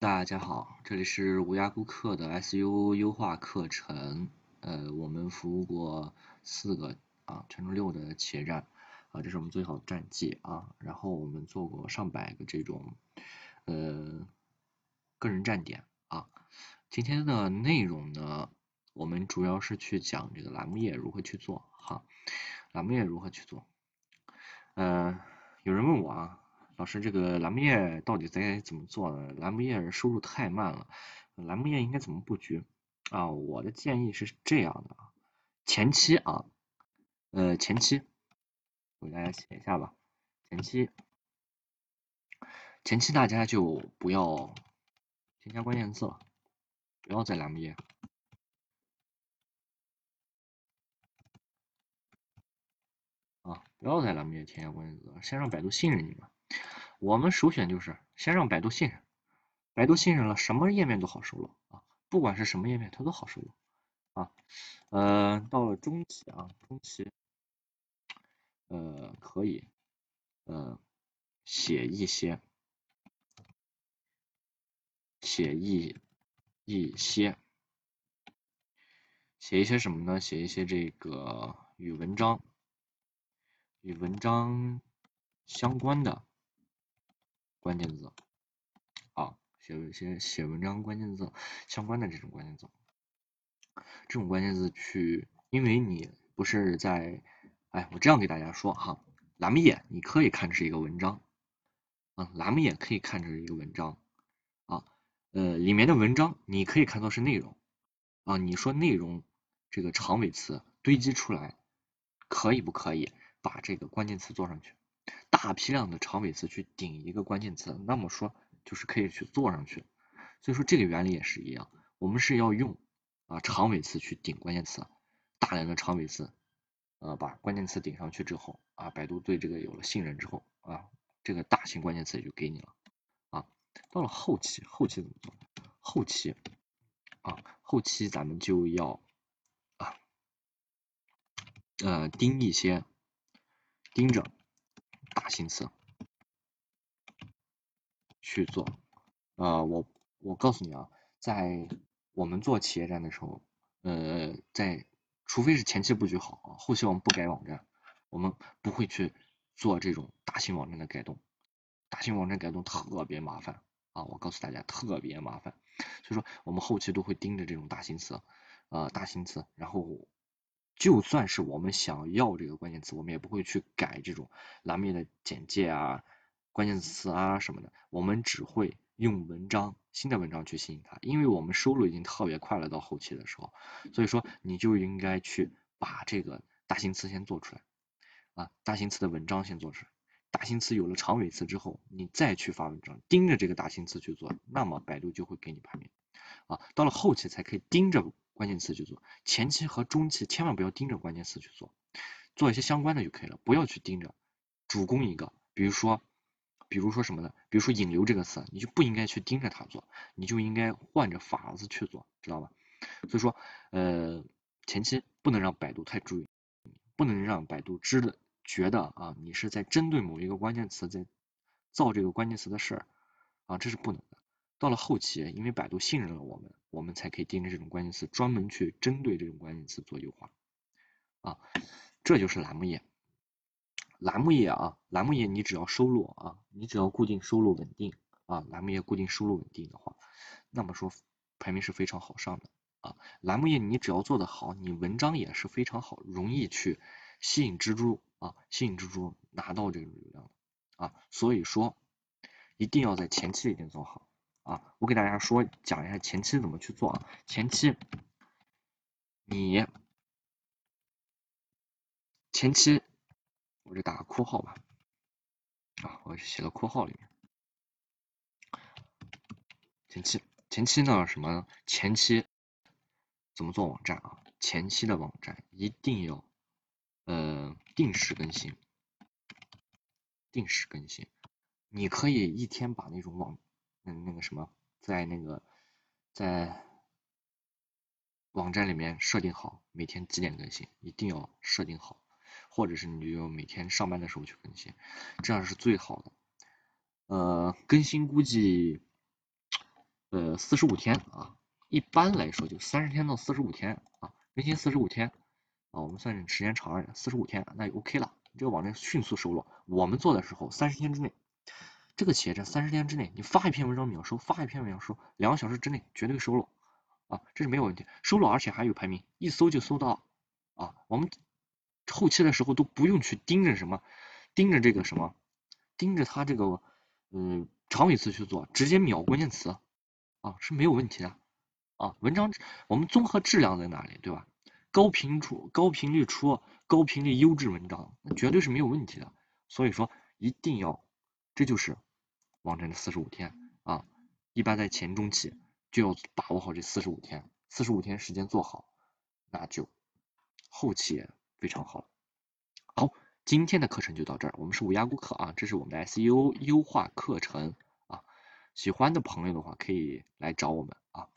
大家好，这里是无涯顾客的 SU 优化课程。呃，我们服务过四个啊，全中六的企业站啊，这是我们最好的战绩啊。然后我们做过上百个这种呃个人站点啊。今天的内容呢，我们主要是去讲这个栏目页如何去做哈，栏目页如何去做。嗯，有人问我啊。老师，这个栏目页到底该怎么做呢？栏目页收入太慢了，栏目页应该怎么布局啊？我的建议是这样的啊，前期啊，呃，前期我给大家写一下吧，前期，前期大家就不要添加关键字了，不要在栏目页。啊，不要在栏目页添加关键字，先让百度信任你们。我们首选就是先让百度信任，百度信任了，什么页面都好收了啊，不管是什么页面，它都好收录啊。呃，到了中期啊，中期，呃，可以，呃，写一些，写一一些，写一些什么呢？写一些这个与文章，与文章相关的。关键字。啊，写一些写文章关键字相关的这种关键字，这种关键字去，因为你不是在，哎，我这样给大家说哈，栏目页你可以看是一个文章，啊，栏目页可以看成一个文章，啊，呃，里面的文章你可以看作是内容，啊，你说内容这个长尾词堆积出来，可以不可以把这个关键词做上去？大批量的长尾词去顶一个关键词，那么说就是可以去做上去。所以说这个原理也是一样，我们是要用啊长尾词去顶关键词，大量的长尾词，呃把关键词顶上去之后啊，百度对这个有了信任之后啊，这个大型关键词也就给你了啊。到了后期，后期怎么做？后期啊，后期咱们就要啊呃盯一些，盯着。大型词去做，呃，我我告诉你啊，在我们做企业站的时候，呃，在除非是前期布局好啊，后期我们不改网站，我们不会去做这种大型网站的改动，大型网站改动特别麻烦啊，我告诉大家特别麻烦，所以说我们后期都会盯着这种大型词，呃，大型词，然后。就算是我们想要这个关键词，我们也不会去改这种栏目页的简介啊、关键词啊什么的，我们只会用文章新的文章去吸引它，因为我们收入已经特别快了，到后期的时候，所以说你就应该去把这个大型词先做出来啊，大型词的文章先做出来，大型词有了长尾词之后，你再去发文章，盯着这个大型词去做，那么百度就会给你排名。啊，到了后期才可以盯着。关键词去做，前期和中期千万不要盯着关键词去做，做一些相关的就可以了，不要去盯着主攻一个，比如说，比如说什么呢？比如说引流这个词，你就不应该去盯着它做，你就应该换着法子去做，知道吧？所以说，呃，前期不能让百度太注意，不能让百度知的觉得啊，你是在针对某一个关键词在造这个关键词的事儿啊，这是不能的。到了后期，因为百度信任了我们，我们才可以盯着这种关键词，专门去针对这种关键词做优化啊。这就是栏目页。栏目页啊，栏目页你只要收录啊，你只要固定收录稳定啊，栏目页固定收录稳定的话，那么说排名是非常好上的啊。栏目页你只要做得好，你文章也是非常好，容易去吸引蜘蛛啊，吸引蜘蛛拿到这个流量啊。所以说一定要在前期一定做好。啊，我给大家说讲一下前期怎么去做啊。前期，你前期我就打个括号吧，啊，我写到括号里面。前期，前期呢什么？前期怎么做网站啊？前期的网站一定要呃定时更新，定时更新。你可以一天把那种网那个什么，在那个在网站里面设定好每天几点更新，一定要设定好，或者是你就每天上班的时候去更新，这样是最好的。呃，更新估计呃四十五天啊，一般来说就三十天到四十五天啊，更新四十五天啊，我们算时间长一点，四十五天那就 OK 了，这个网站迅速收落。我们做的时候三十天之内，这个企业在三十天之内，你发一篇文章秒收，发一篇文章秒收，两个小时之内绝对收了啊，这是没有问题，收了而且还有排名，一搜就搜到啊，我们后期的时候都不用去盯着什么，盯着这个什么，盯着它这个嗯长尾词去做，直接秒关键词。啊是没有问题的啊，文章我们综合质量在哪里，对吧？高频出高频率出高频率优质文章，那绝对是没有问题的。所以说一定要，这就是完成这四十五天啊，一般在前中期就要把握好这四十五天，四十五天时间做好，那就后期也非常好。好，今天的课程就到这儿，我们是无压顾客啊，这是我们的 SEO 优化课程啊。喜欢的朋友的话，可以来找我们啊。